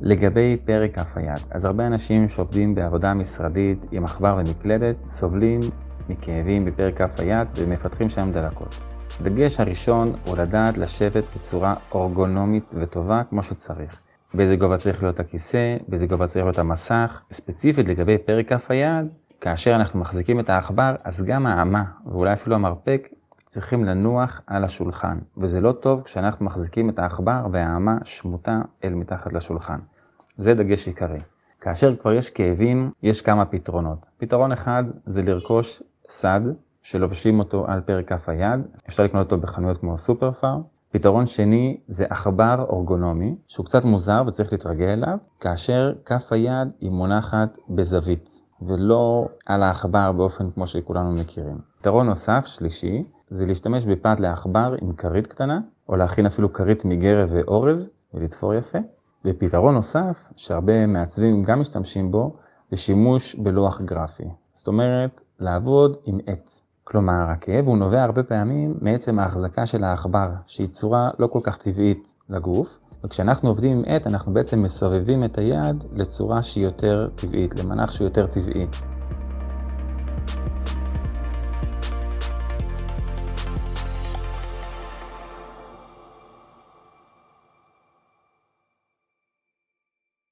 לגבי פרק כף היד, אז הרבה אנשים שעובדים בעבודה משרדית עם עכבר ומקלדת סובלים מכאבים בפרק כף היד ומפתחים שם דלקות. הדגש הראשון הוא לדעת לשבת בצורה אורגונומית וטובה כמו שצריך. באיזה גובה צריך להיות הכיסא, באיזה גובה צריך להיות המסך. ספציפית לגבי פרק כף היד, כאשר אנחנו מחזיקים את העכבר, אז גם האמה ואולי אפילו המרפק צריכים לנוח על השולחן, וזה לא טוב כשאנחנו מחזיקים את העכבר והאמה שמוטה אל מתחת לשולחן. זה דגש עיקרי. כאשר כבר יש כאבים, יש כמה פתרונות. פתרון אחד זה לרכוש סד שלובשים אותו על פרק כף היד, אפשר לקנות אותו בחנויות כמו סופר פארם. פתרון שני זה עכבר אורגונומי, שהוא קצת מוזר וצריך להתרגל אליו, כאשר כף היד היא מונחת בזווית, ולא על העכבר באופן כמו שכולנו מכירים. פתרון נוסף, שלישי, זה להשתמש בפת לעכבר עם כרית קטנה, או להכין אפילו כרית מגרב ואורז, ולתפור יפה. ופתרון נוסף, שהרבה מעצבים גם משתמשים בו, זה שימוש בלוח גרפי. זאת אומרת, לעבוד עם עט. כלומר, הכאב הוא נובע הרבה פעמים מעצם ההחזקה של העכבר, שהיא צורה לא כל כך טבעית לגוף, וכשאנחנו עובדים עם עט אנחנו בעצם מסובבים את היד לצורה שהיא יותר טבעית, למנח שהוא יותר טבעי.